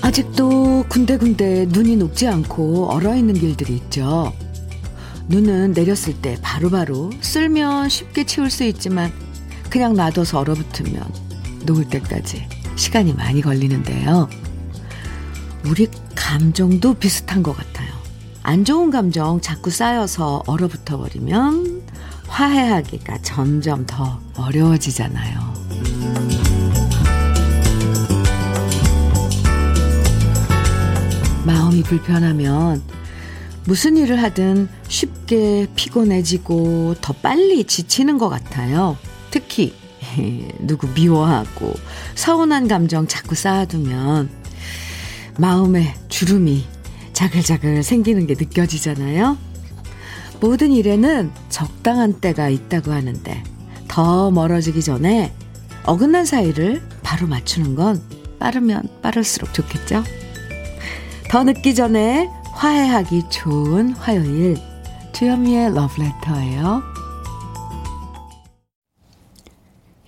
아직도 군데군데 눈이 녹지 않고 얼어있는 길들이 있죠. 눈은 내렸을 때 바로 바로 쓸면 쉽게 치울 수 있지만 그냥 놔둬서 얼어붙으면 녹을 때까지 시간이 많이 걸리는데요. 우리 감정도 비슷한 것 같아요. 안 좋은 감정 자꾸 쌓여서 얼어붙어 버리면 화해하기가 점점 더 어려워지잖아요. 마음이 불편하면 무슨 일을 하든 쉽게 피곤해지고 더 빨리 지치는 것 같아요. 특히 누구 미워하고 서운한 감정 자꾸 쌓아두면 마음에 주름이 자글자글 생기는 게 느껴지잖아요. 모든 일에는 적당한 때가 있다고 하는데 더 멀어지기 전에 어긋난 사이를 바로 맞추는 건 빠르면 빠를수록 좋겠죠? 더 늦기 전에 화해하기 좋은 화요일 주현미의 러브레터예요.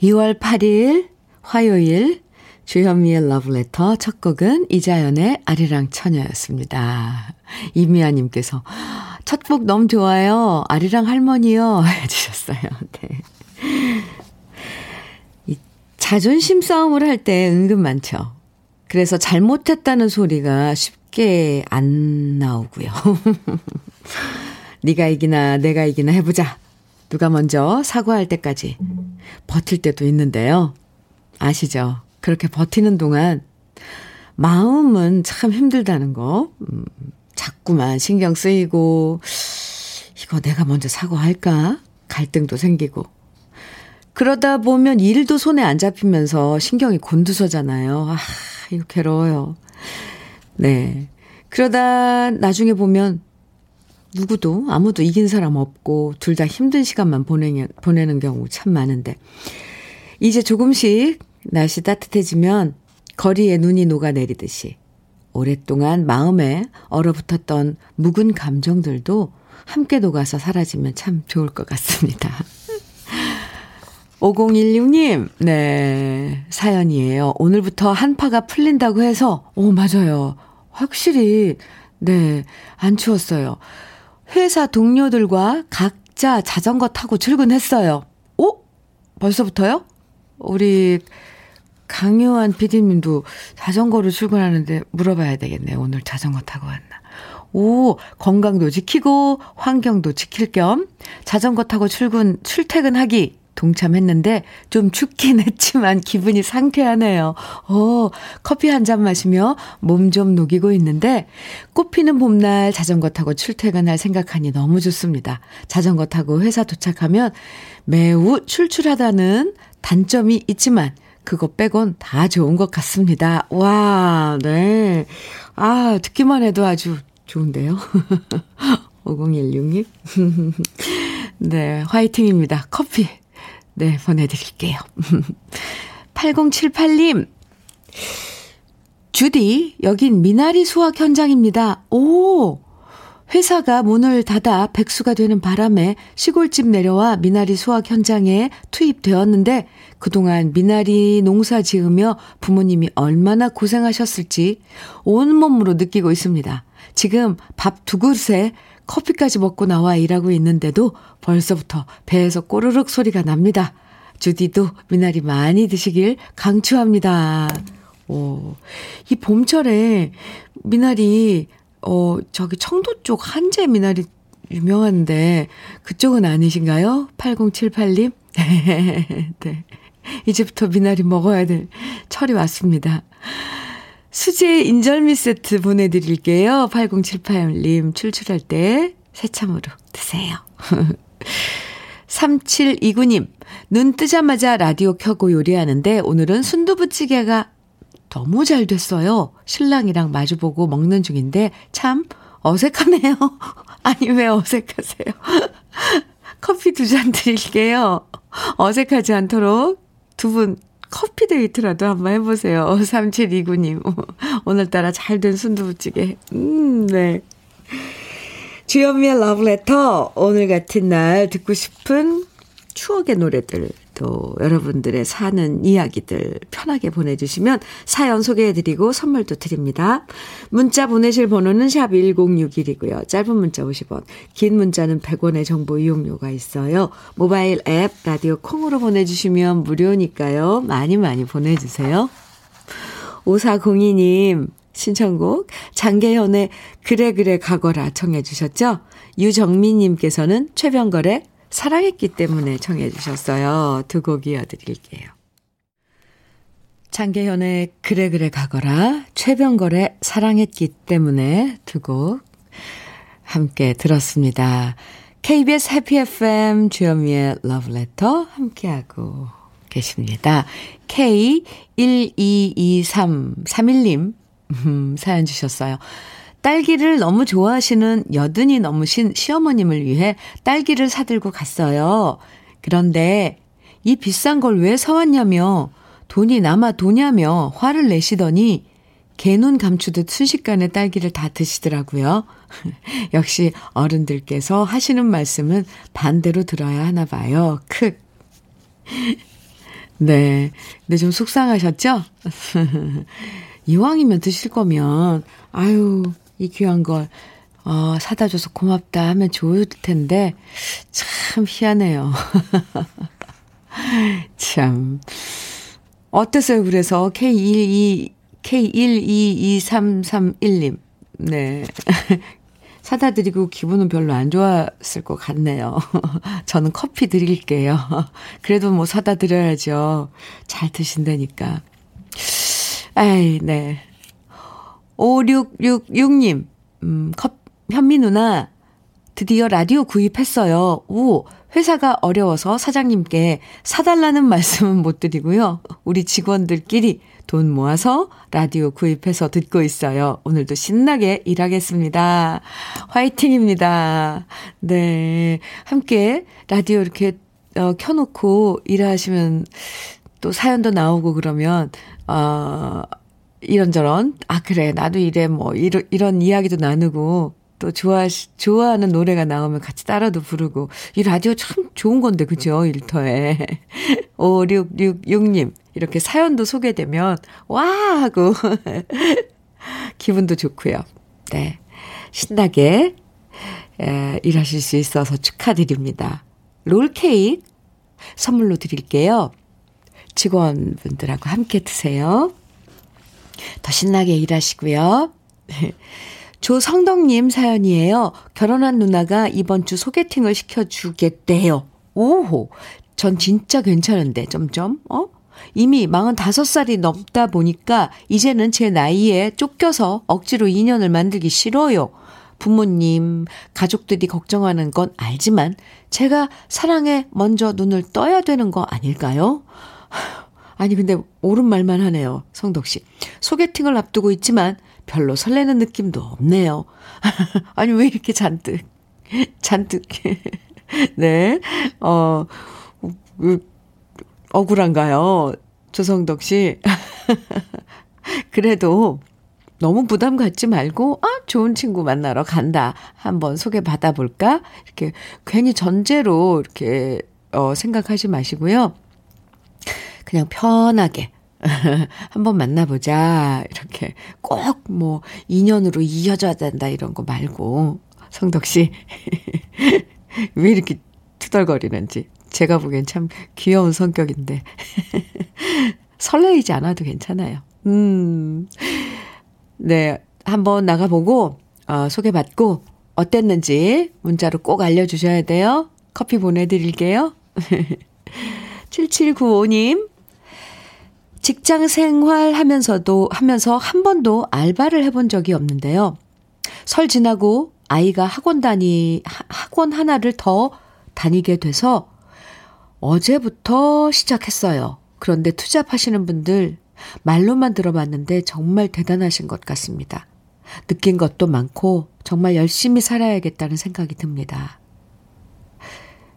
2월 8일 화요일 주현미의 러브레터 첫 곡은 이자연의 아리랑 처녀였습니다. 이미아님께서 첫 곡 너무 좋아요. 아리랑 할머니요. 해주셨어요. 네. 이 자존심 싸움을 할 때 은근 많죠. 그래서 잘못했다는 소리가 쉽 게안 나오고요. 네가 이기나 내가 이기나 해보자. 누가 먼저 사과할 때까지 버틸 때도 있는데요. 아시죠? 그렇게 버티는 동안 마음은 참 힘들다는 거. 음, 자꾸만 신경 쓰이고, 이거 내가 먼저 사과할까? 갈등도 생기고. 그러다 보면 일도 손에 안 잡히면서 신경이 곤두서잖아요. 아, 이거 괴로워요. 네. 그러다 나중에 보면 누구도 아무도 이긴 사람 없고 둘 다 힘든 시간만 보내는, 보내는 경우 참 많은데 이제 조금씩 날씨 따뜻해지면 거리에 눈이 녹아내리듯이 오랫동안 마음에 얼어붙었던 묵은 감정들도 함께 녹아서 사라지면 참 좋을 것 같습니다. 5016님, 네, 사연이에요. 오늘부터 한파가 풀린다고 해서, 오, 맞아요. 확실히, 네, 안 추웠어요. 회사 동료들과 각자 자전거 타고 출근했어요. 오? 벌써부터요? 우리 강요한 피디님도 자전거로 출근하는데 물어봐야 되겠네요. 오늘 자전거 타고 왔나. 오, 건강도 지키고 환경도 지킬 겸 자전거 타고 출근, 출퇴근하기 동참했는데 좀 춥긴 했지만 기분이 상쾌하네요. 어, 커피 한 잔 마시며 몸 좀 녹이고 있는데 꽃피는 봄날 자전거 타고 출퇴근할 생각하니 너무 좋습니다. 자전거 타고 회사 도착하면 매우 출출하다는 단점이 있지만 그거 빼곤 다 좋은 것 같습니다. 와, 네. 아, 듣기만 해도 아주 좋은데요. 5016님. 네, 화이팅입니다. 커피 네, 보내드릴게요. 8078님, 주디, 여긴 미나리 수확 현장입니다. 오! 회사가 문을 닫아 백수가 되는 바람에 시골집 내려와 미나리 수확 현장에 투입되었는데 그동안 미나리 농사 지으며 부모님이 얼마나 고생하셨을지 온몸으로 느끼고 있습니다. 지금 밥 두 그릇에 커피까지 먹고 나와 일하고 있는데도 벌써부터 배에서 꼬르륵 소리가 납니다. 주디도 미나리 많이 드시길 강추합니다. 오, 이 봄철에 미나리, 어, 저기 청도 쪽 한재 미나리 유명한데, 그쪽은 아니신가요? 8078님? 네. 이제부터 미나리 먹어야 될 철이 왔습니다. 수제 인절미 세트 보내드릴게요. 8078님 출출할 때 새참으로 드세요. 3729님, 눈 뜨자마자 라디오 켜고 요리하는데 오늘은 순두부찌개가 너무 잘 됐어요. 신랑이랑 마주보고 먹는 중인데 참 어색하네요. 아니, 왜 어색하세요? 커피 두 잔 드릴게요. 어색하지 않도록 두 분 커피 데이트라도 한번 해보세요. 3729님. 오늘따라 잘 된 순두부찌개. 음, 네. 주현미의 러브레터. 오늘 같은 날 듣고 싶은 추억의 노래들, 또 여러분들의 사는 이야기들 편하게 보내주시면 사연 소개해드리고 선물도 드립니다. 문자 보내실 번호는 샵 1061이고요. 짧은 문자 50원, 긴 문자는 100원의 정보 이용료가 있어요. 모바일 앱, 라디오 콩으로 보내주시면 무료니까요. 많이 많이 보내주세요. 5402님, 신청곡 장계현의 그래 그래 가거라 청해 주셨죠? 유정민님께서는 최병걸의 사랑했기 때문에 청해 주셨어요. 두 곡 이어드릴게요. 장계현의 그래 그래 가거라 최병걸의 사랑했기 때문에 두 곡 함께 들었습니다. KBS 해피 FM 주현미의 러브레터 함께하고 계십니다. K1223331님 음, 사연 주셨어요. 딸기를 너무 좋아하시는 여든이 넘으신 시어머님을 위해 딸기를 사들고 갔어요. 그런데 이 비싼 걸 왜 사왔냐며 돈이 남아 도냐며 화를 내시더니 개눈 감추듯 순식간에 딸기를 다 드시더라고요. 역시 어른들께서 하시는 말씀은 반대로 들어야 하나 봐요. 크. 네. 근데 좀 속상하셨죠? 이왕이면 드실 거면, 아유, 이 귀한 걸, 어, 사다 줘서 고맙다 하면 좋을 텐데, 참 희한해요. 참. 어땠어요? 그래서 K12, K122331님. 네. 사다 드리고 기분은 별로 안 좋았을 것 같네요. 저는 커피 드릴게요. 그래도 뭐 사다 드려야죠. 잘 드신다니까. 아이, 네. 5666님, 음, 컵, 현미 누나, 드디어 라디오 구입했어요. 오, 회사가 어려워서 사장님께 사달라는 말씀은 못 드리고요. 우리 직원들끼리 돈 모아서 라디오 구입해서 듣고 있어요. 오늘도 신나게 일하겠습니다. 화이팅입니다. 네. 함께 라디오 이렇게 어, 켜놓고 일하시면 또 사연도 나오고 그러면, 어, 이런저런, 아, 그래, 나도 이래, 뭐, 이런, 이런 이야기도 나누고, 또 좋아, 좋아하는 노래가 나오면 같이 따라도 부르고, 이 라디오 참 좋은 건데, 그죠? 일터에. 5666님, 이렇게 사연도 소개되면, 와! 하고, 기분도 좋고요. 네. 신나게, 에, 일하실 수 있어서 축하드립니다. 롤케이크 선물로 드릴게요. 직원분들하고 함께 드세요. 더 신나게 일하시고요. 조성덕님 사연이에요. 결혼한 누나가 이번 주 소개팅을 시켜주겠대요. 오호. 전 진짜 괜찮은데, 점점, 어? 이미 45살이 넘다 보니까 이제는 제 나이에 쫓겨서 억지로 인연을 만들기 싫어요. 부모님, 가족들이 걱정하는 건 알지만 제가 사랑에 먼저 눈을 떠야 되는 거 아닐까요? 아니, 근데 옳은 말만 하네요. 성덕 씨. 소개팅을 앞두고 있지만 별로 설레는 느낌도 없네요. 아니, 왜 이렇게 잔뜩, 잔뜩. 네. 어, 억울한가요? 조성덕 씨. 그래도 너무 부담 갖지 말고, 아, 좋은 친구 만나러 간다. 한번 소개 받아 볼까? 이렇게 괜히 전제로 이렇게, 어, 생각하지 마시고요. 그냥 편하게 한번 만나보자. 이렇게 꼭 뭐 인연으로 이어져야 된다 이런 거 말고 성덕 씨 왜 이렇게 투덜거리는지 제가 보기엔 참 귀여운 성격인데 설레이지 않아도 괜찮아요. 음. 네, 한번 나가보고 어, 소개받고 어땠는지 문자로 꼭 알려주셔야 돼요. 커피 보내드릴게요. 7795님, 직장 생활 하면서도, 하면서 한 번도 알바를 해본 적이 없는데요. 설 지나고 아이가 학원 다니, 학원 하나를 더 다니게 돼서 어제부터 시작했어요. 그런데 투잡하시는 분들 말로만 들어봤는데 정말 대단하신 것 같습니다. 느낀 것도 많고 정말 열심히 살아야겠다는 생각이 듭니다.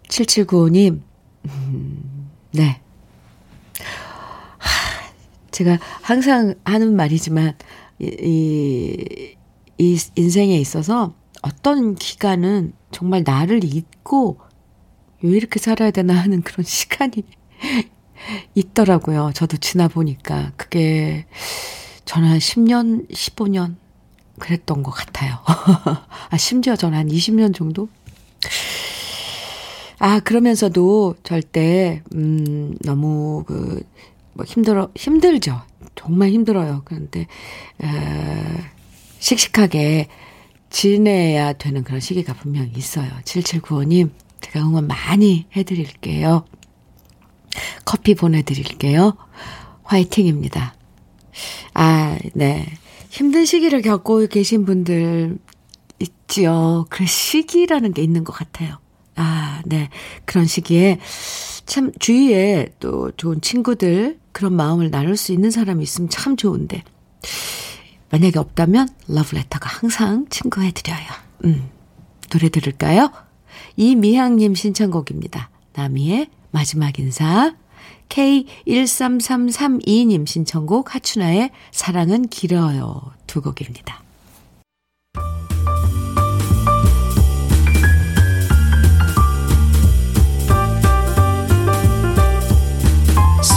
7795님, 음, 네. 하, 제가 항상 하는 말이지만, 이, 이, 이 인생에 있어서 어떤 기간은 정말 나를 잊고 왜 이렇게 살아야 되나 하는 그런 시간이 있더라고요. 저도 지나 보니까. 그게 저는 한 10년, 15년 그랬던 것 같아요. 아, 심지어 저는 한 20년 정도? 아, 그러면서도 절대, 음, 너무 그, 뭐 힘들어, 힘들죠. 정말 힘들어요. 그런데, 에, 씩씩하게 지내야 되는 그런 시기가 분명히 있어요. 7795님, 제가 응원 많이 해드릴게요. 커피 보내드릴게요. 화이팅입니다. 아, 네. 힘든 시기를 겪고 계신 분들 있지요. 그 시기라는 게 있는 것 같아요. 아, 네. 그런 시기에 참 주위에 또 좋은 친구들 그런 마음을 나눌 수 있는 사람이 있으면 참 좋은데 만약에 없다면 러브레터가 항상 친구해드려요. 음, 노래 들을까요? 이미향님 신청곡입니다. 나미의 마지막 인사. K13332님 신청곡 하춘아의 사랑은 길어요. 두 곡입니다.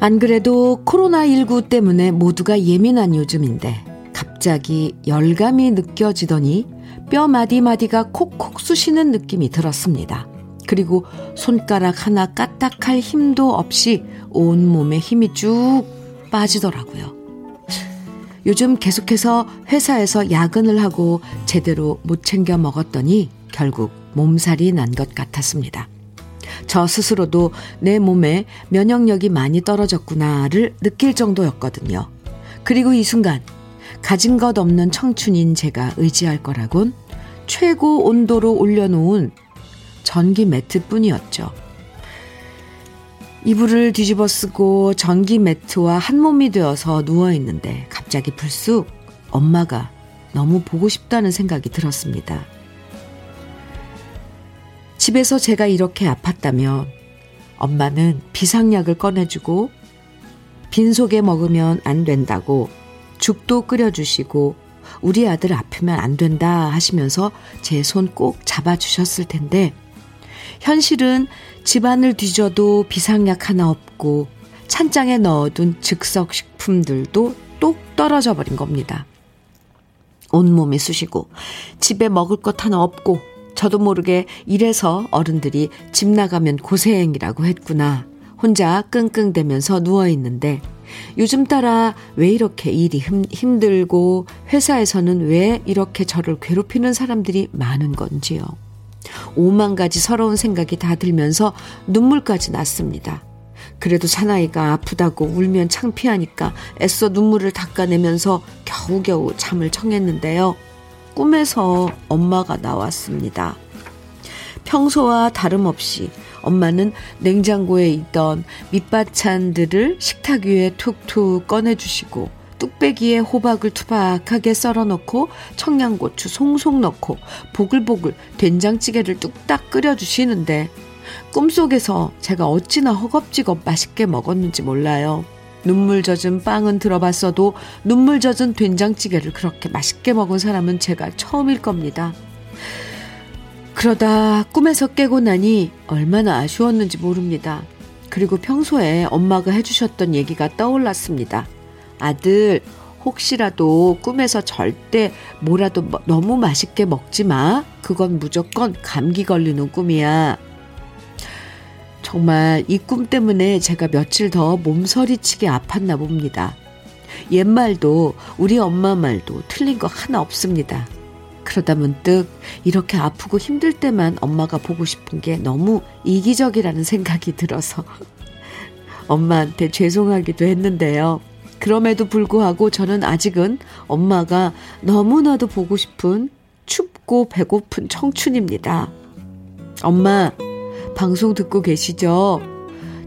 안 그래도 코로나19 때문에 모두가 예민한 요즘인데 갑자기 열감이 느껴지더니 뼈 마디마디가 콕콕 쑤시는 느낌이 들었습니다. 그리고 손가락 하나 까딱할 힘도 없이 온몸에 힘이 쭉 빠지더라고요. 요즘 계속해서 회사에서 야근을 하고 제대로 못 챙겨 먹었더니 결국 몸살이 난 것 같았습니다. 저 스스로도 내 몸에 면역력이 많이 떨어졌구나를 느낄 정도였거든요. 그리고 이 순간 가진 것 없는 청춘인 제가 의지할 거라곤 최고 온도로 올려놓은 전기 매트 뿐이었죠. 이불을 뒤집어 쓰고 전기 매트와 한 몸이 되어서 누워 있는데 갑자기 불쑥 엄마가 너무 보고 싶다는 생각이 들었습니다. 집에서 제가 이렇게 아팠다면 엄마는 비상약을 꺼내주고 빈속에 먹으면 안 된다고 죽도 끓여주시고 우리 아들 아프면 안 된다 하시면서 제 손 꼭 잡아주셨을 텐데 현실은 집안을 뒤져도 비상약 하나 없고 찬장에 넣어둔 즉석 식품들도 똑 떨어져 버린 겁니다. 온몸이 쑤시고 집에 먹을 것 하나 없고 저도 모르게 이래서 어른들이 집 나가면 고생이라고 했구나. 혼자 끙끙대면서 누워있는데 요즘 따라 왜 이렇게 일이 힘들고 회사에서는 왜 이렇게 저를 괴롭히는 사람들이 많은 건지요. 오만 가지 서러운 생각이 다 들면서 눈물까지 났습니다. 그래도 사나이가 아프다고 울면 창피하니까 애써 눈물을 닦아내면서 겨우겨우 잠을 청했는데요. 꿈에서 엄마가 나왔습니다. 평소와 다름없이 엄마는 냉장고에 있던 밑반찬들을 식탁 위에 툭툭 꺼내주시고 뚝배기에 호박을 투박하게 썰어 넣고 청양고추 송송 넣고 보글보글 된장찌개를 뚝딱 끓여주시는데 꿈속에서 제가 어찌나 허겁지겁 맛있게 먹었는지 몰라요. 눈물 젖은 빵은 들어봤어도 눈물 젖은 된장찌개를 그렇게 맛있게 먹은 사람은 제가 처음일 겁니다. 그러다 꿈에서 깨고 나니 얼마나 아쉬웠는지 모릅니다. 그리고 평소에 엄마가 해주셨던 얘기가 떠올랐습니다. 아들, 혹시라도 꿈에서 절대 뭐라도 너무 맛있게 먹지 마. 그건 무조건 감기 걸리는 꿈이야. 정말 이 꿈 때문에 제가 며칠 더 몸서리치게 아팠나 봅니다. 옛말도 우리 엄마 말도 틀린 거 하나 없습니다. 그러다 문득 이렇게 아프고 힘들 때만 엄마가 보고 싶은 게 너무 이기적이라는 생각이 들어서 엄마한테 죄송하기도 했는데요. 그럼에도 불구하고 저는 아직은 엄마가 너무나도 보고 싶은 춥고 배고픈 청춘입니다. 엄마, 방송 듣고 계시죠?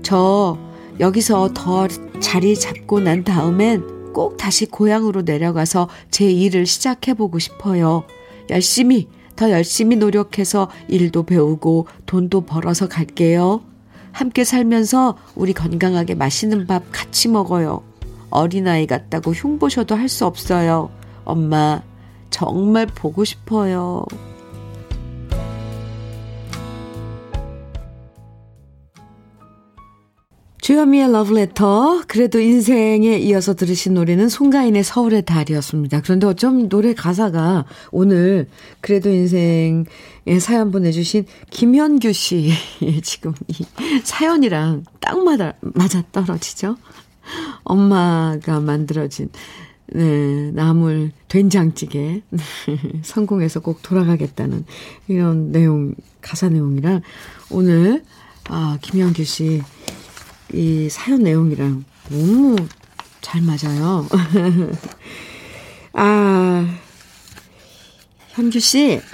저 여기서 더 자리 잡고 난 다음엔 꼭 다시 고향으로 내려가서 제 일을 시작해보고 싶어요. 열심히, 더 열심히 노력해서 일도 배우고 돈도 벌어서 갈게요. 함께 살면서 우리 건강하게 맛있는 밥 같이 먹어요. 어린아이 같다고 흉보셔도 할 수 없어요. 엄마, 정말 보고 싶어요. 주현미의 러브레터. 그래도 인생에 이어서 들으신 노래는 송가인의 서울의 달이었습니다. 그런데 어쩜 노래 가사가 오늘 그래도 인생에 사연 보내주신 김현규 씨 지금 이 사연이랑 딱 맞아, 맞아 떨어지죠? 엄마가 만들어진 네, 나물 된장찌개 성공해서 꼭 돌아가겠다는 이런 내용 가사 내용이랑 오늘 아 김현규 씨 이 사연 내용이랑 너무 잘 맞아요. 아 현규 씨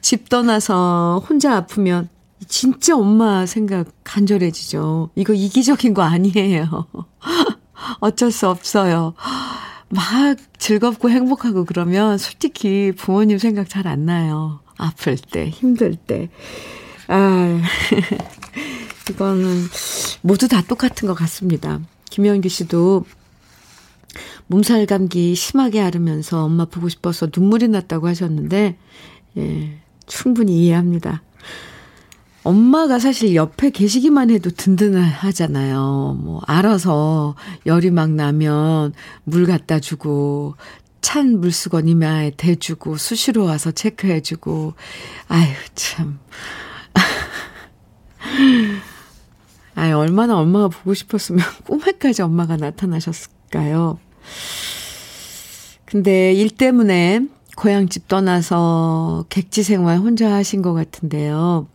집 떠나서 혼자 아프면 진짜 엄마 생각 간절해지죠. 이거 이기적인 거 아니에요. 어쩔 수 없어요. 막 즐겁고 행복하고 그러면 솔직히 부모님 생각 잘 안 나요. 아플 때, 힘들 때. 아, 이거는 모두 다 똑같은 것 같습니다. 김현규 씨도 몸살 감기 심하게 앓으면서 엄마 보고 싶어서 눈물이 났다고 하셨는데, 예, 충분히 이해합니다. 엄마가 사실 옆에 계시기만 해도 든든하잖아요. 뭐, 알아서 열이 막 나면 물 갖다 주고, 찬 물수건 이마에 대주고, 수시로 와서 체크해주고, 아유, 참. 아유, 얼마나 엄마가 보고 싶었으면 꿈에까지 엄마가 나타나셨을까요? 근데 일 때문에 고향집 떠나서 객지 생활 혼자 하신 것 같은데요.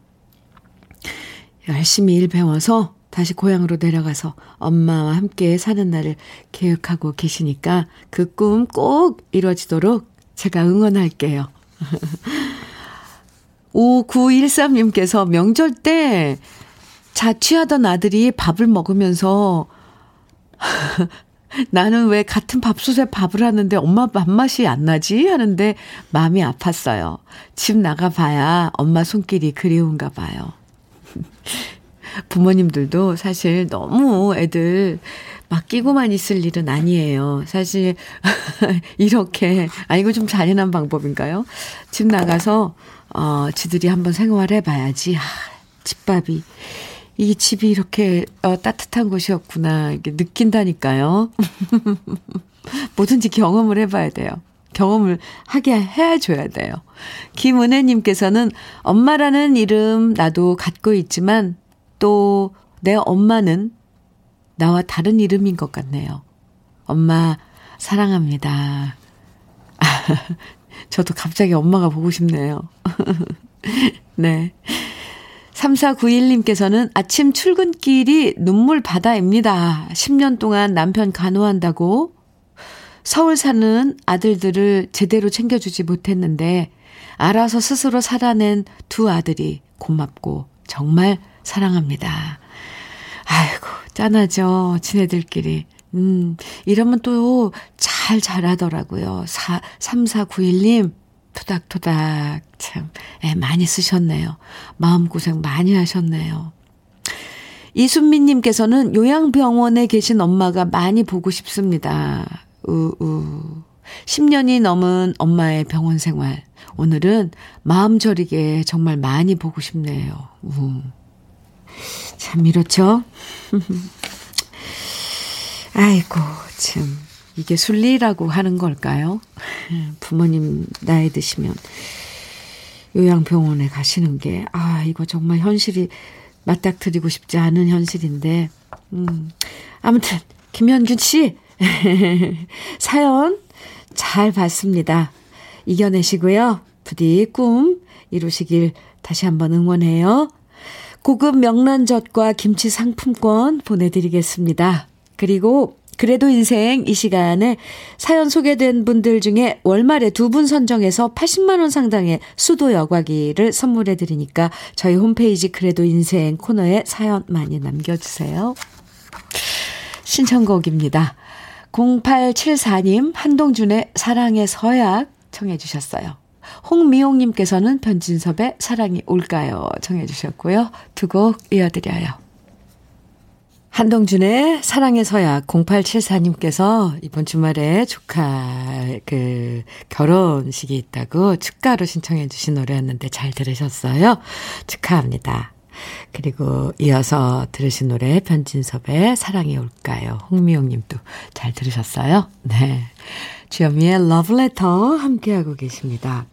열심히 일 배워서 다시 고향으로 내려가서 엄마와 함께 사는 날을 계획하고 계시니까 그 꿈 꼭 이루어지도록 제가 응원할게요. 5913님께서 명절 때 자취하던 아들이 밥을 먹으면서 나는 왜 같은 밥솥에 밥을 하는데 엄마 밥맛이 안 나지? 하는데 마음이 아팠어요. 집 나가봐야 엄마 손길이 그리운가 봐요. 부모님들도 사실 너무 애들 맡기고만 있을 일은 아니에요. 사실, 이렇게, 아, 이거 좀 잔인한 방법인가요? 집 나가서, 어, 지들이 한번 생활해 봐야지. 아, 집밥이. 이 집이 이렇게, 어, 따뜻한 곳이었구나. 이게 느낀다니까요. 뭐든지 경험을 해봐야 돼요. 경험을 하게 해줘야 돼요. 김은혜님께서는 엄마라는 이름 나도 갖고 있지만 또 내 엄마는 나와 다른 이름인 것 같네요. 엄마, 사랑합니다. 저도 갑자기 엄마가 보고 싶네요. 네. 3491님께서는 아침 출근길이 눈물 바다입니다. 10년 동안 남편 간호한다고 서울 사는 아들들을 제대로 챙겨주지 못했는데 알아서 스스로 살아낸 두 아들이 고맙고 정말 사랑합니다. 아이고, 짠하죠. 지네들끼리. 음, 이러면 또 잘 자라더라고요. 4, 3491님, 토닥토닥, 참, 애 많이 쓰셨네요. 마음고생 많이 하셨네요. 이순민님께서는 요양병원에 계신 엄마가 많이 보고 싶습니다. 우우. 10년이 넘은 엄마의 병원 생활. 오늘은 마음 저리게 정말 많이 보고 싶네요. 우. 참 이렇죠? 아이고, 참. 이게 순리라고 하는 걸까요? 부모님 나이 드시면 요양병원에 가시는 게, 아, 이거 정말 현실이 맞닥뜨리고 싶지 않은 현실인데, 음. 아무튼, 김현균 씨, 사연 잘 봤습니다. 이겨내시고요. 부디 꿈 이루시길 다시 한번 응원해요. 고급 명란젓과 김치 상품권 보내드리겠습니다. 그리고 그래도 인생 이 시간에 사연 소개된 분들 중에 월말에 두 분 선정해서 80만원 상당의 수도 여과기를 선물해 드리니까 저희 홈페이지 그래도 인생 코너에 사연 많이 남겨주세요. 신청곡입니다. 0874님 한동준의 사랑의 서약 청해 주셨어요. 홍미용님께서는 변진섭의 사랑이 올까요? 청해 주셨고요. 두 곡 이어드려요. 한동준의 사랑의 서약 0874님께서 이번 주말에 조카 그 결혼식이 있다고 축가로 신청해 주신 노래였는데 잘 들으셨어요? 축하합니다. 그리고 이어서 들으신 노래 변진섭의 사랑이 올까요? 홍미영 님도 잘 들으셨어요? 네. 주현미의 러브레터 함께하고 계십니다.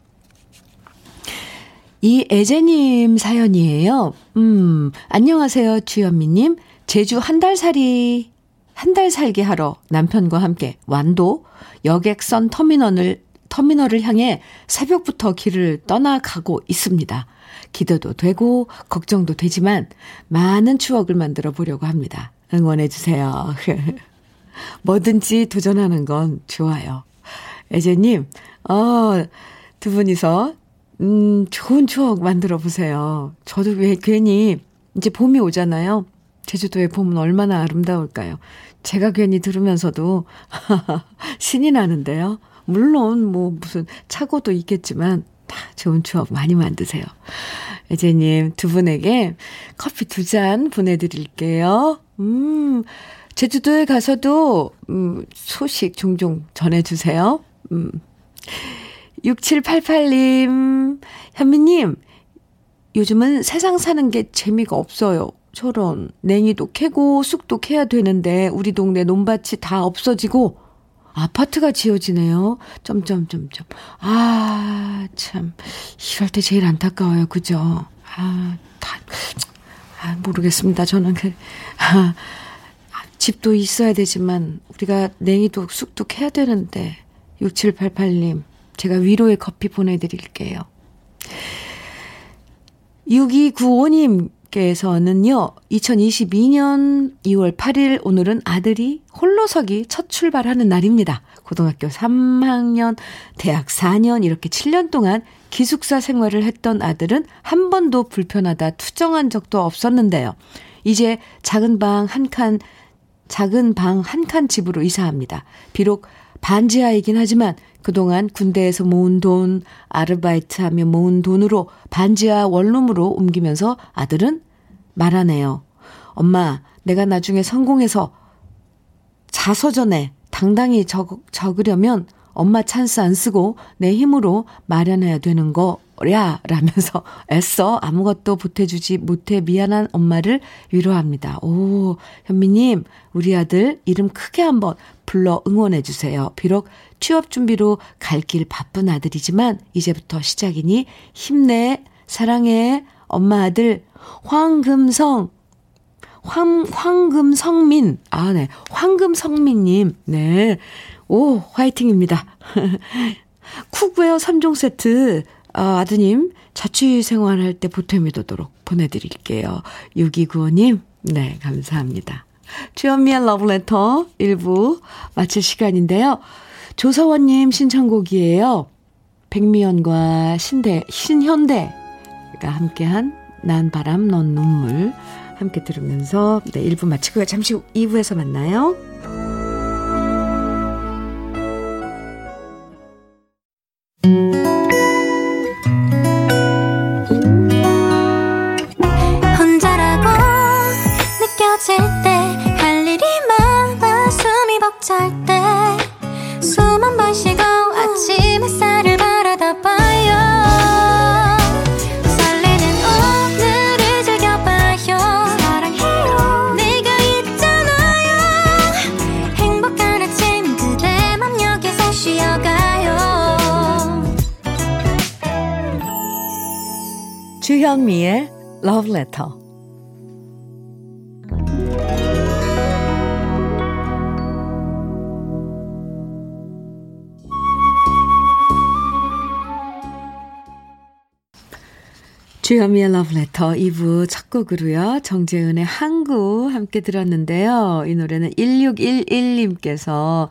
이 애제님 사연이에요. 음, 안녕하세요, 주현미님. 제주 한 달 살이, 한 달 살기 하러 남편과 함께 완도 여객선 터미널을, 터미널을 향해 새벽부터 길을 떠나가고 있습니다. 기대도 되고, 걱정도 되지만, 많은 추억을 만들어 보려고 합니다. 응원해 주세요. 뭐든지 도전하는 건 좋아요. 애제님, 어, 두 분이서, 음, 좋은 추억 만들어 보세요. 저도 왜 괜히, 이제 봄이 오잖아요. 제주도의 봄은 얼마나 아름다울까요? 제가 괜히 들으면서도 신이 나는데요. 물론 뭐 무슨 착오도 있겠지만 다 좋은 추억 많이 만드세요. 애제님 두 분에게 커피 두 잔 보내드릴게요. 음, 제주도에 가서도 음, 소식 종종 전해주세요. 음. 6788님, 현미님, 요즘은 세상 사는 게 재미가 없어요. 저런 냉이도 캐고 쑥도 캐야 되는데 우리 동네 논밭이 다 없어지고 아파트가 지어지네요. 점점점점. 아, 참. 이럴 때 제일 안타까워요. 그죠? 아, 다, 아, 모르겠습니다. 저는 그, 아, 집도 있어야 되지만, 우리가 냉이도 쑥도 캐야 되는데, 6788님, 제가 위로의 커피 보내드릴게요. 6295님, 께서는요, 2022년 2월 8일 오늘은 아들이 홀로서기 첫 출발하는 날입니다. 고등학교 3학년, 대학 4년 이렇게 7년 동안 기숙사 생활을 했던 아들은 한 번도 불편하다 투정한 적도 없었는데요. 이제 작은 방 한 칸, 작은 방 한 칸 집으로 이사합니다. 비록 반지하이긴 하지만 그동안 군대에서 모은 돈, 아르바이트 하며 모은 돈으로 반지하 원룸으로 옮기면서 아들은 말하네요. 엄마, 내가 나중에 성공해서 자서전에 당당히 적, 적으려면 엄마 찬스 안 쓰고 내 힘으로 마련해야 되는 거야 라면서 애써 아무것도 보태주지 못해 미안한 엄마를 위로합니다. 오, 현미님, 우리 아들 이름 크게 한번 불러 응원해 주세요. 비록 취업 준비로 갈 길 바쁜 아들이지만 이제부터 시작이니 힘내, 사랑해, 엄마 아들 황금성 황, 황금성민. 아, 네. 황금성민님. 네. 오, 화이팅입니다. cookware 3종 세트, 아, 아드님, 자취 생활할 때 보탬이 되도록 보내드릴게요. 6295님, 네, 감사합니다. 주현미의 러브레터 1부 마칠 시간인데요. 조서원님 신청곡이에요. 백미연과 신대, 신현대가 함께한 난 바람, 넌 눈물 함께 들으면서 네, 1부 마치고요. 잠시 후 2부에서 만나요. 주현미의 Letter. 주현미의 러브레터 2부 첫 곡으로요. 정재은의 항구 함께 들었는데요. 이 노래는 1611님께서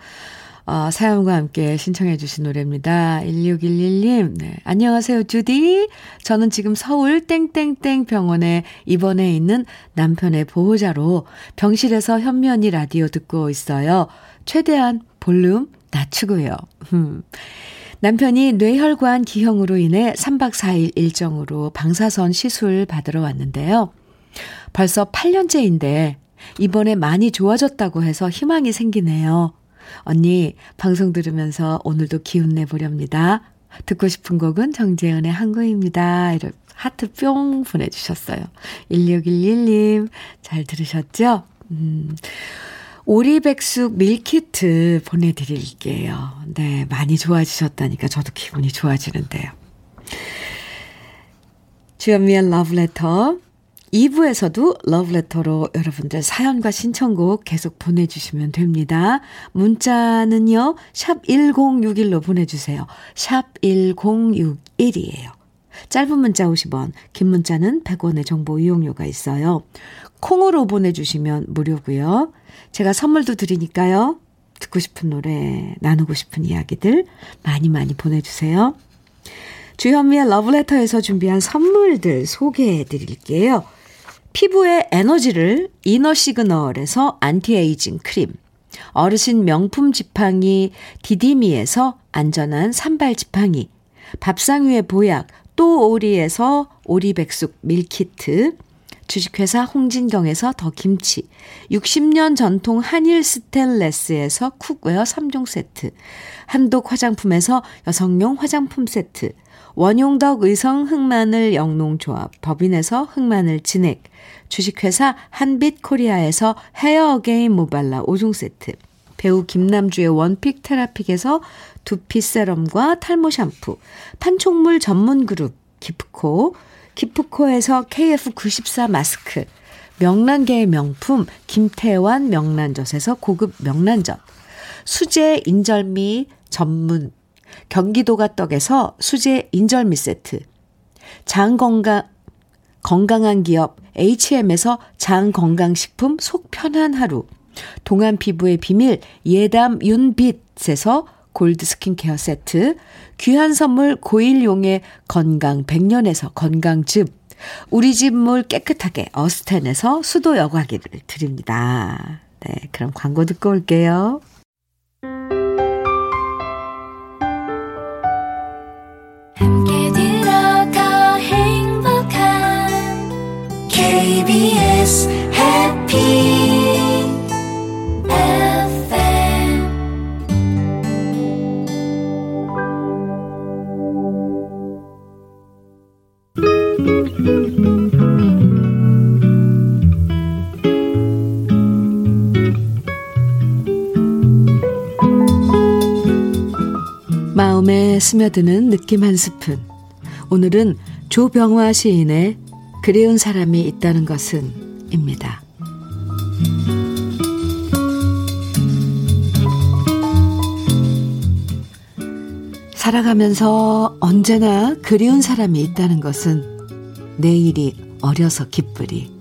어, 사연과 함께 신청해 주신 노래입니다. 1611님, 네. 안녕하세요, 주디. 저는 지금 서울 땡땡땡 병원에 입원해 있는 남편의 보호자로 병실에서 현면이 라디오 듣고 있어요. 최대한 볼륨 낮추고요. 남편이 뇌혈관 기형으로 인해 3박 4일 일정으로 방사선 시술 받으러 왔는데요. 벌써 8년째인데 이번에 많이 좋아졌다고 해서 희망이 생기네요. 언니, 방송 들으면서 오늘도 기운 내보렵니다. 듣고 싶은 곡은 정재은의 한국입니다. 이렇게 하트 뿅 보내주셨어요. 1611님, 잘 들으셨죠? 음, 오리백숙 밀키트 보내드릴게요. 네, 많이 좋아지셨다니까 저도 기분이 좋아지는데요. 주연미의 러브레터 2부에서도 러브레터로 여러분들 사연과 신청곡 계속 보내주시면 됩니다. 문자는요, 샵 1061로 보내주세요. 샵 1061이에요. 짧은 문자 50원, 긴 문자는 100원의 정보 이용료가 있어요. 콩으로 보내주시면 무료고요. 제가 선물도 드리니까요. 듣고 싶은 노래, 나누고 싶은 이야기들 많이 많이 보내주세요. 주현미의 러브레터에서 준비한 선물들 소개해 드릴게요. 피부의 에너지를 이너 시그널에서 안티에이징 크림, 어르신 명품 지팡이 디디미에서 안전한 삼발 지팡이, 밥상 위의 보약 또 오리에서 오리백숙 밀키트, 주식회사 홍진경에서 더 김치, 60년 전통 한일 스텐레스에서 cookware 3종 세트, 한독 화장품에서 여성용 화장품 세트, 원용덕 의성 흑마늘 영농조합 법인에서 흑마늘 진액, 주식회사 한빛코리아에서 헤어 어게인 모발라 5종 세트, 배우 김남주의 one pick 테라픽에서 두피 세럼과 탈모 샴푸, 판촉물 전문 그룹 기프코, 기프코에서 KF94 마스크, 명란계의 명품 김태환 명란젓에서 고급 명란젓, 수제 인절미 전문 경기도가 떡에서 수제 인절미 세트, 장 건강 건강한 기업 HM에서 장 건강식품 속 편한 하루, 동안 피부의 비밀 예담 윤빛에서 골드 스킨케어 세트, 귀한 선물 고일용의 건강 100년에서 건강즙, 우리 집 물 깨끗하게 어스텐에서 수도 여과기를 드립니다. 네, 그럼 광고 듣고 올게요. 스며드는 느낌 한 스푼. 오늘은 조병화 시인의 그리운 사람이 있다는 것은 입니다. 살아가면서 언제나 그리운 사람이 있다는 것은 내일이 어려서 기쁘리.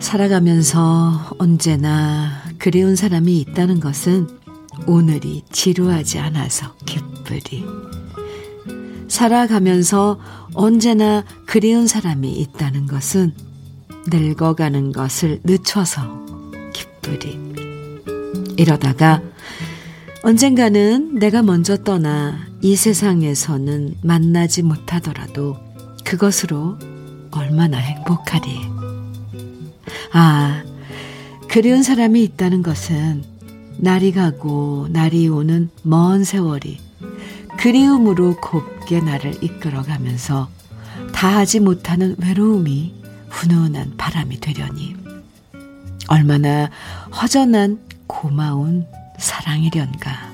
살아가면서 언제나 그리운 사람이 있다는 것은 오늘이 지루하지 않아서 기쁘리. 살아가면서 언제나 그리운 사람이 있다는 것은 늙어가는 것을 늦춰서 기쁘리. 이러다가 언젠가는 내가 먼저 떠나 이 세상에서는 만나지 못하더라도 그것으로 얼마나 행복하리. 아, 그리운 사람이 있다는 것은 날이 가고 날이 오는 먼 세월이 그리움으로 곱게 나를 이끌어가면서 다하지 못하는 외로움이 훈훈한 바람이 되려니 얼마나 허전한 고마운 사랑이련가.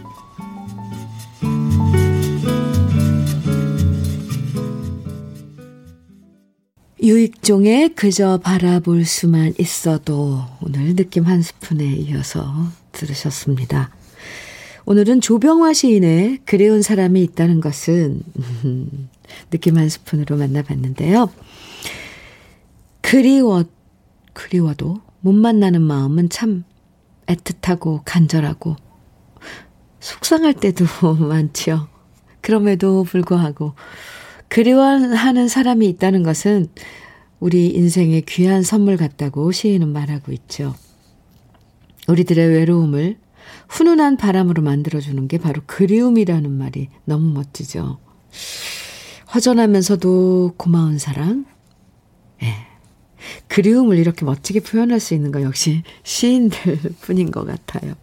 유익종의 그저 바라볼 수만 있어도 오늘 느낌 한 스푼에 이어서 들으셨습니다. 오늘은 조병화 시인의 그리운 사람이 있다는 것은 느낌 한 스푼으로 만나봤는데요. 그리워, 그리워도 못 만나는 마음은 참 애틋하고 간절하고 속상할 때도 많지요. 그럼에도 불구하고 그리워하는 사람이 있다는 것은 우리 인생의 귀한 선물 같다고 시인은 말하고 있죠. 우리들의 외로움을 훈훈한 바람으로 만들어주는 게 바로 그리움이라는 말이 너무 멋지죠. 허전하면서도 고마운 사랑. 예. 그리움을 이렇게 멋지게 표현할 수 있는 거 역시 시인들 뿐인 것 같아요.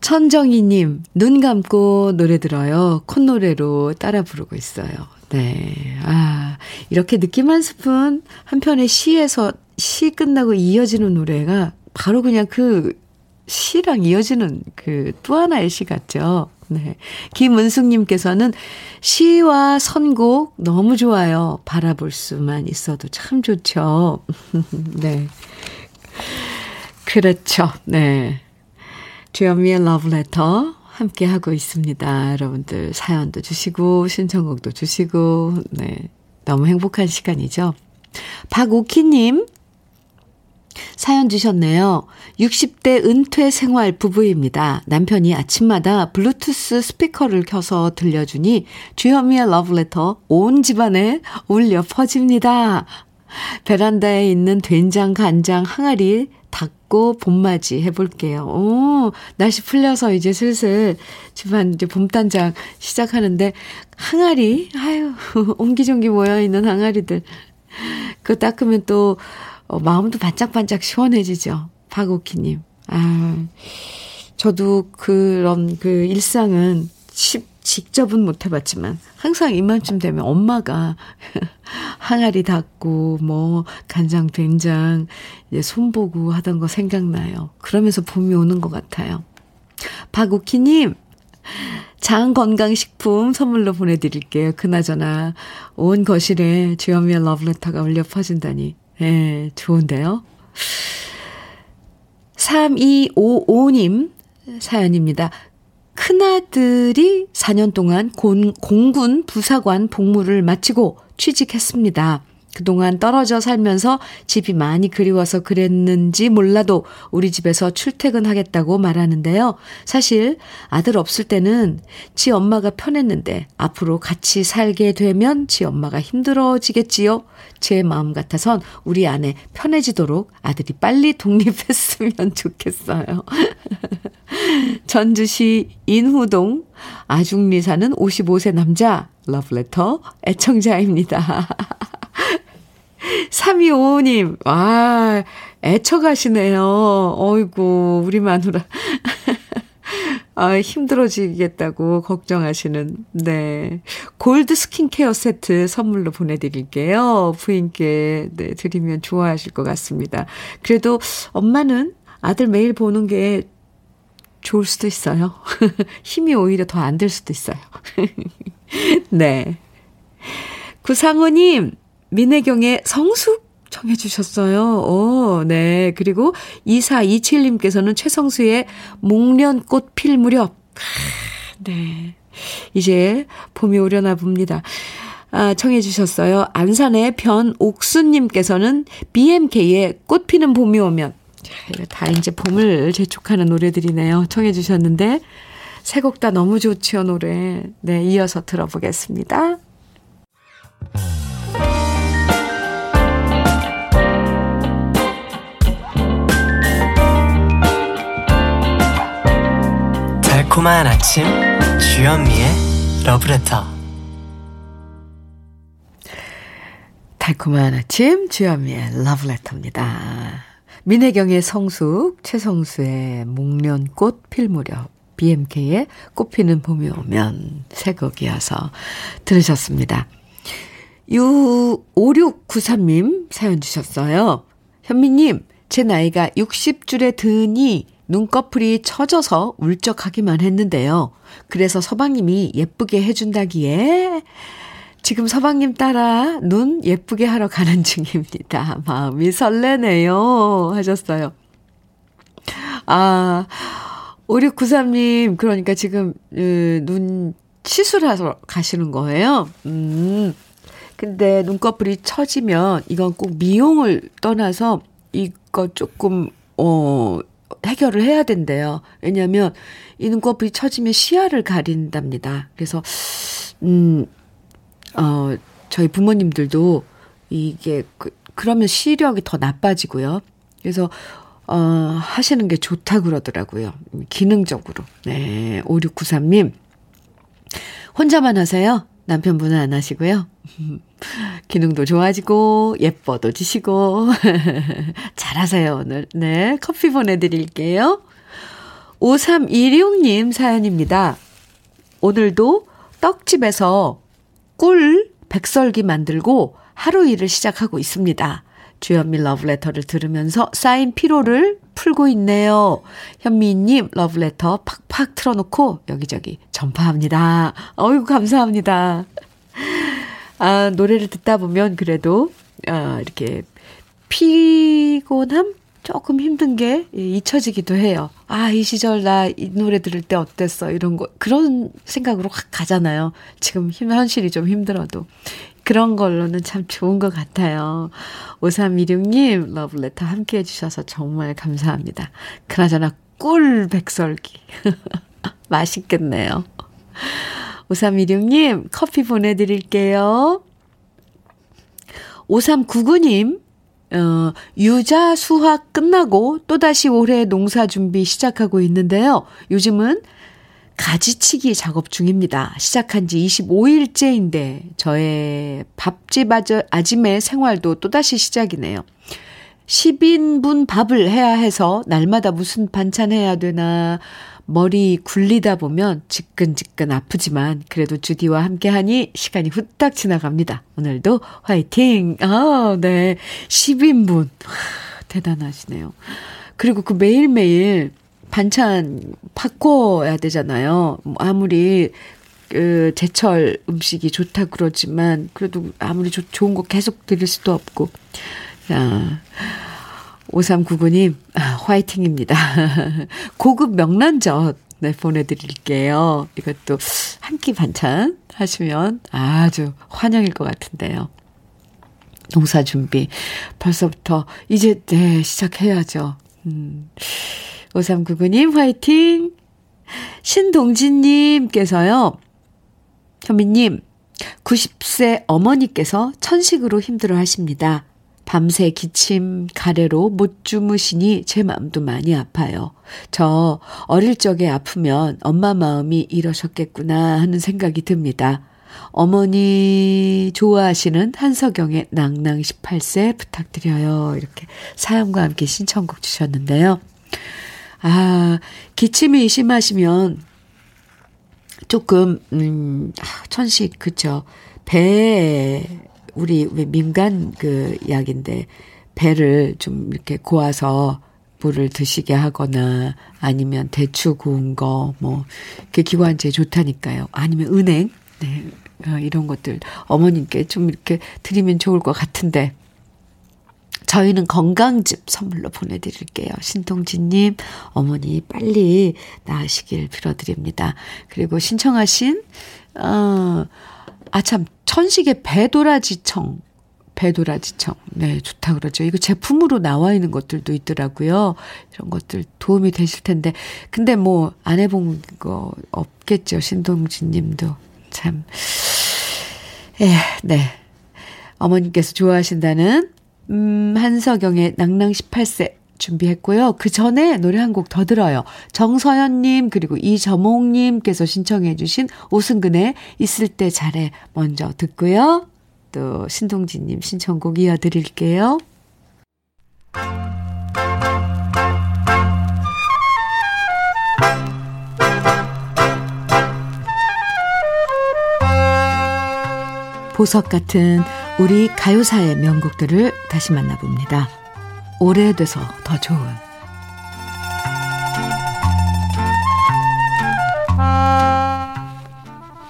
천정희님, 눈 감고 노래 들어요. 콧노래로 따라 부르고 있어요. 네. 아, 이렇게 느낌 한 스푼 한 편의 시에서 시 끝나고 이어지는 노래가 바로 그냥 그 시랑 이어지는 그 또 하나의 시 같죠. 네. 김은숙님께서는 시와 선곡 너무 좋아요. 바라볼 수만 있어도 참 좋죠. 네. 그렇죠. 네. 주현미의 러브레터 함께 하고 있습니다. 여러분들 사연도 주시고 신청곡도 주시고 네. 너무 행복한 시간이죠. 박오키님 사연 주셨네요. 60대 은퇴 생활 부부입니다. 남편이 아침마다 블루투스 스피커를 켜서 들려주니 주현미의 러브레터 온 집안에 울려 퍼집니다. 베란다에 있는 된장, 간장, 항아리 닦고 봄맞이 해볼게요. 오, 날씨 풀려서 이제 슬슬 집안 이제 봄단장 시작하는데 항아리, 아유, 옹기종기 모여있는 항아리들. 그거 닦으면 또 어, 마음도 반짝반짝 시원해지죠. 박오키님. 아, 저도 그런 그 일상은 십, 직접은 못 해봤지만 항상 이맘쯤 되면 엄마가 항아리 닦고 뭐 간장 된장 이제 손보고 하던 거 생각나요. 그러면서 봄이 오는 것 같아요. 박우키님 장 건강식품 선물로 보내드릴게요. 그나저나 온 거실에 주현미의 러브레터가 울려 퍼진다니 예, 좋은데요. 3255님 사연입니다. 큰아들이 4년 동안 공, 공군 부사관 복무를 마치고 취직했습니다. 그동안 떨어져 살면서 집이 많이 그리워서 그랬는지 몰라도 우리 집에서 출퇴근하겠다고 말하는데요. 사실 아들 없을 때는 지 엄마가 편했는데 앞으로 같이 살게 되면 지 엄마가 힘들어지겠지요. 제 마음 같아선 우리 아내 편해지도록 아들이 빨리 독립했으면 좋겠어요. 전주시 인후동 아중리 사는 55세 남자 러브레터 애청자입니다. 3255님, 와, 애처가시네요. 어이구, 우리 마누라. 아, 힘들어지겠다고 걱정하시는, 네. 골드 스킨케어 세트 선물로 보내드릴게요. 부인께, 네, 드리면 좋아하실 것 같습니다. 그래도 엄마는 아들 매일 보는 게 좋을 수도 있어요. 힘이 오히려 더 안 들 수도 있어요. 네. 구상호님, 민혜경의 성숙 청해 주셨어요. 오, 네. 그리고 2427님께서는 최성수의 목련꽃 필 무렵. 네. 이제 봄이 오려나 봅니다. 아, 청해 주셨어요. 안산의 변옥수님께서는 BMK의 꽃 피는 봄이 오면. 다 이제 봄을 재촉하는 노래들이네요. 청해 주셨는데. 세 곡 다 너무 좋지요, 노래. 네, 이어서 들어보겠습니다. 달콤한 아침 주현미의 러브레터 달콤한 아침 주현미의 러브레터입니다. 민혜경의 성숙, 최성수의 목련꽃 필 무렵, BMK의 꽃피는 봄이 오면 새 곡이어서 들으셨습니다. 유 5693님 사연 주셨어요. 현미님, 제 나이가 60줄에 드니 눈꺼풀이 처져서 울적하기만 했는데요. 그래서 서방님이 예쁘게 해준다기에 지금 서방님 따라 눈 예쁘게 하러 가는 중입니다. 마음이 설레네요. 하셨어요. 아, 5693님, 그러니까 지금, 으, 눈 시술하러 가시는 거예요. 음. 근데 눈꺼풀이 처지면 이건 꼭 미용을 떠나서 이거 조금, 어, 해결을 해야 된대요. 왜냐면 이 눈꺼풀이 처지면 시야를 가린답니다. 그래서, 음, 어, 저희 부모님들도 이게, 그, 그러면 시력이 더 나빠지고요. 그래서, 어, 하시는 게 좋다 그러더라고요. 기능적으로. 네. 5693님. 혼자만 하세요? 남편분은 안 하시고요. 기능도 좋아지고, 예뻐도 지시고. 잘하세요, 오늘. 네. 커피 보내드릴게요. 5316님 사연입니다. 오늘도 떡집에서 꿀 백설기 만들고 하루 일을 시작하고 있습니다. 주현미 러브레터를 들으면서 쌓인 피로를 풀고 있네요. 현미님 러브레터 팍팍 틀어놓고 여기저기 전파합니다. 어이구 감사합니다. 아 노래를 듣다 보면 그래도 아 이렇게 피곤함 조금 힘든 게 잊혀지기도 해요. 아, 이 시절 나 이 노래 들을 때 어땠어? 이런 거, 그런 생각으로 확 가잖아요. 지금 힘, 현실이 좀 힘들어도. 그런 걸로는 참 좋은 것 같아요. 5316님, 러브레터 함께 해주셔서 정말 감사합니다. 그나저나 꿀 백설기. 맛있겠네요. 5316님, 커피 보내드릴게요. 5399님, 어, 유자 수확 끝나고 또다시 올해 농사 준비 시작하고 있는데요. 요즘은 가지치기 작업 중입니다. 시작한 지 25일째인데 저의 밥집 아짐의 생활도 또다시 시작이네요. 10인분 밥을 해야 해서 날마다 무슨 반찬 해야 되나 머리 굴리다 보면 지끈지끈 아프지만 그래도 주디와 함께 하니 시간이 후딱 지나갑니다. 오늘도 화이팅! 아, 네. 10인분. 대단하시네요. 그리고 그 매일매일 반찬 바꿔야 되잖아요. 뭐 아무리 그 제철 음식이 좋다 그러지만 그래도 아무리 조, 좋은 거 계속 드릴 수도 없고. 자, 5399님, 아, 화이팅입니다. 고급 명란젓, 네, 보내드릴게요. 이것도 한 끼 반찬 하시면 아주 환영일 것 같은데요. 농사 준비. 벌써부터 이제, 네, 시작해야죠. 음. 5399님, 화이팅! 신동진님께서요, 현미님, 90세 어머니께서 천식으로 힘들어 하십니다. 밤새 기침, 가래로 못 주무시니 제 마음도 많이 아파요. 저 어릴 적에 아프면 엄마 마음이 이러셨겠구나 하는 생각이 듭니다. 어머니 좋아하시는 한석영의 낭낭 18세 부탁드려요. 이렇게 사연과 함께 신청곡 주셨는데요. 아, 기침이 심하시면 조금, 음, 아, 천식, 그쵸. 배 우리 왜 민간 그 약인데 배를 좀 이렇게 고아서 물을 드시게 하거나 아니면 대추 구운 거 뭐 그 기관지에 좋다니까요. 아니면 은행 네. 어, 이런 것들 어머님께 좀 이렇게 드리면 좋을 것 같은데 저희는 건강즙 선물로 보내드릴게요. 신동진님, 어머니 빨리 나으시길 빌어드립니다. 그리고 신청하신, 어, 아, 참, 천식의 배도라지청. 배도라지청. 네, 좋다 그러죠. 이거 제품으로 나와 있는 것들도 있더라고요. 이런 것들 도움이 되실 텐데. 근데 뭐, 안 해본 거 없겠죠. 신동진 님도. 참. 예, 네. 어머님께서 좋아하신다는, 음, 한석영의 낭낭 18세 준비했고요. 그 전에 노래 한 곡 더 들어요. 정서연님, 그리고 이저몽님께서 신청해주신 오승근의 있을 때 잘해 먼저 듣고요. 또 신동진님 신청곡 이어드릴게요. 보석 같은 우리 가요사의 명곡들을 다시 만나봅니다. 오래돼서 더 좋은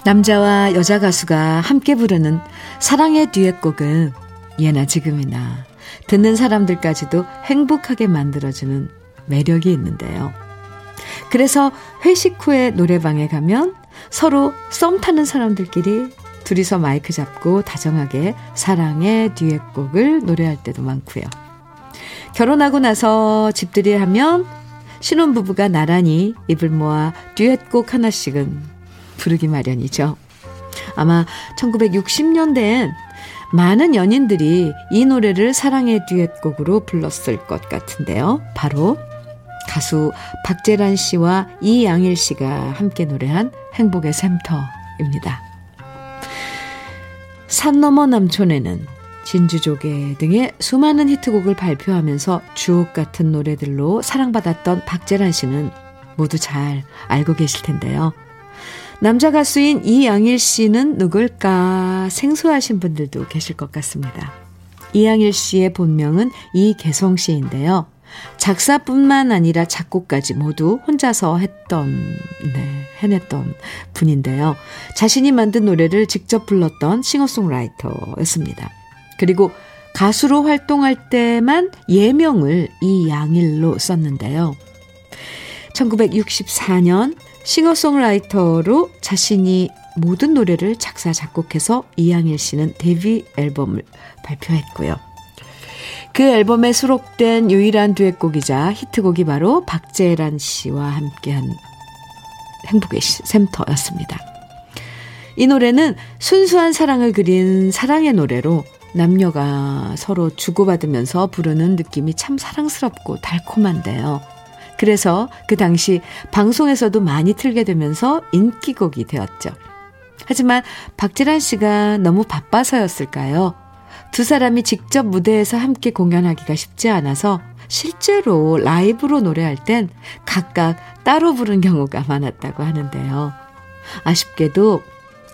남자와 여자 가수가 함께 부르는 사랑의 듀엣곡은 예나 지금이나 듣는 사람들까지도 행복하게 만들어주는 매력이 있는데요. 그래서 회식 후에 노래방에 가면 서로 썸 타는 사람들끼리 둘이서 마이크 잡고 다정하게 사랑의 듀엣곡을 노래할 때도 많고요. 결혼하고 나서 집들이 하면 신혼부부가 나란히 입을 모아 듀엣곡 하나씩은 부르기 마련이죠. 아마 1960년대엔 많은 연인들이 이 노래를 사랑의 듀엣곡으로 불렀을 것 같은데요. 바로 가수 박재란 씨와 이양일 씨가 함께 노래한 행복의 샘터입니다. 산 너머 남촌에는 진주조개 등의 수많은 히트곡을 발표하면서 주옥 같은 노래들로 사랑받았던 박재란 씨는 모두 잘 알고 계실 텐데요. 남자 가수인 이양일 씨는 누굴까 생소하신 분들도 계실 것 같습니다. 이양일 씨의 본명은 이계성 씨인데요. 작사뿐만 아니라 작곡까지 모두 혼자서 했던, 네, 해냈던 분인데요. 자신이 만든 노래를 직접 불렀던 싱어송라이터였습니다. 그리고 가수로 활동할 때만 예명을 이양일로 썼는데요. 1964년 싱어송라이터로 자신이 모든 노래를 작사, 작곡해서 이양일 씨는 데뷔 앨범을 발표했고요. 그 앨범에 수록된 유일한 듀엣곡이자 히트곡이 바로 박재란 씨와 함께한 행복의 샘터였습니다. 이 노래는 순수한 사랑을 그린 사랑의 노래로 남녀가 서로 주고받으면서 부르는 느낌이 참 사랑스럽고 달콤한데요. 그래서 그 당시 방송에서도 많이 틀게 되면서 인기곡이 되었죠. 하지만 박지란 씨가 너무 바빠서였을까요? 두 사람이 직접 무대에서 함께 공연하기가 쉽지 않아서 실제로 라이브로 노래할 땐 각각 따로 부른 경우가 많았다고 하는데요. 아쉽게도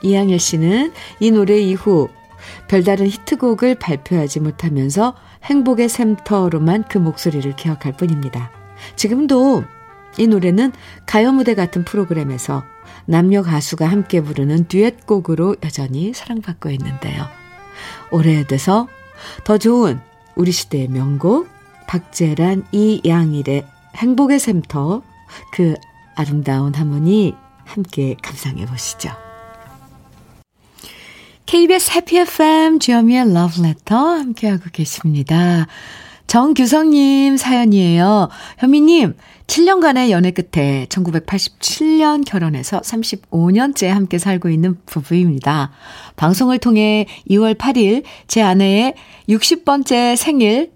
이양일 씨는 이 노래 이후 별다른 히트곡을 발표하지 못하면서 행복의 샘터로만 그 목소리를 기억할 뿐입니다. 지금도 이 노래는 가요 무대 같은 프로그램에서 남녀 가수가 함께 부르는 듀엣곡으로 여전히 사랑받고 있는데요. 오래돼서 더 좋은 우리 시대의 명곡 박재란 이양일의 행복의 샘터 그 아름다운 하모니 함께 감상해 보시죠. KBS 해피 FM 주현미의 러브레터 함께하고 계십니다. 정규성님 사연이에요. 현미님, 7년간의 연애 끝에 1987년 결혼해서 35년째 함께 살고 있는 부부입니다. 방송을 통해 2월 8일 제 아내의 60번째 생일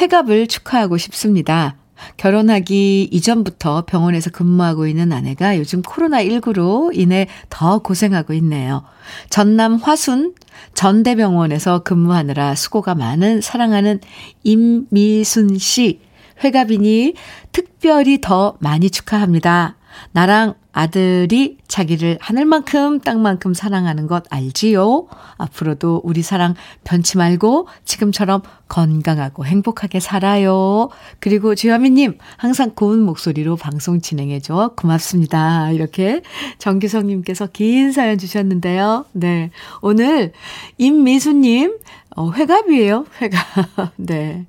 회갑을 축하하고 싶습니다. 결혼하기 이전부터 병원에서 근무하고 있는 아내가 요즘 코로나19로 인해 더 고생하고 있네요. 전남 화순 전대병원에서 근무하느라 수고가 많은 사랑하는 임미순 씨 회갑이니 특별히 더 많이 축하합니다. 나랑 아들이 자기를 하늘만큼 땅만큼 사랑하는 것 알지요? 앞으로도 우리 사랑 변치 말고 지금처럼 건강하고 행복하게 살아요. 그리고 주현미님, 항상 고운 목소리로 방송 진행해줘. 고맙습니다. 이렇게 정기성님께서 긴 사연 주셨는데요. 네. 오늘 임미수님, 어, 회갑이에요. 회갑. 네.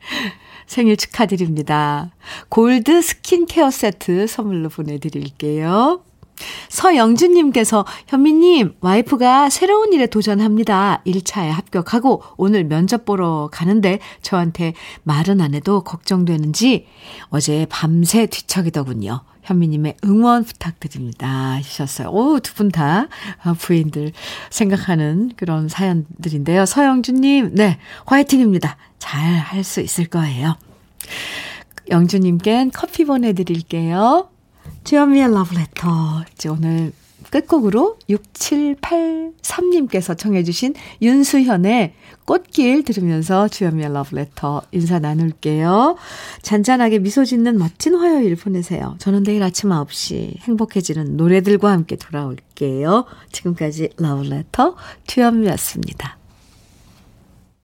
생일 축하드립니다. 골드 스킨케어 세트 선물로 보내드릴게요. 서영준님께서 현미님 와이프가 새로운 일에 도전합니다. 1차에 합격하고 오늘 면접 보러 가는데 저한테 말은 안 해도 걱정되는지 어제 밤새 뒤척이더군요. 현미님의 응원 부탁드립니다. 하셨어요. 오, 두 분 다 부인들 생각하는 그런 사연들인데요. 서영준님, 네, 화이팅입니다. 잘 할 수 있을 거예요. 영주님껜 커피 보내드릴게요. 주현미의 러브레터. 이제 오늘 끝곡으로 6783님께서 청해주신 윤수현의 꽃길 들으면서 주현미의 러브레터 인사 나눌게요. 잔잔하게 미소 짓는 멋진 화요일 보내세요. 저는 내일 아침 9시 행복해지는 노래들과 함께 돌아올게요. 지금까지 러브레터 주현미였습니다.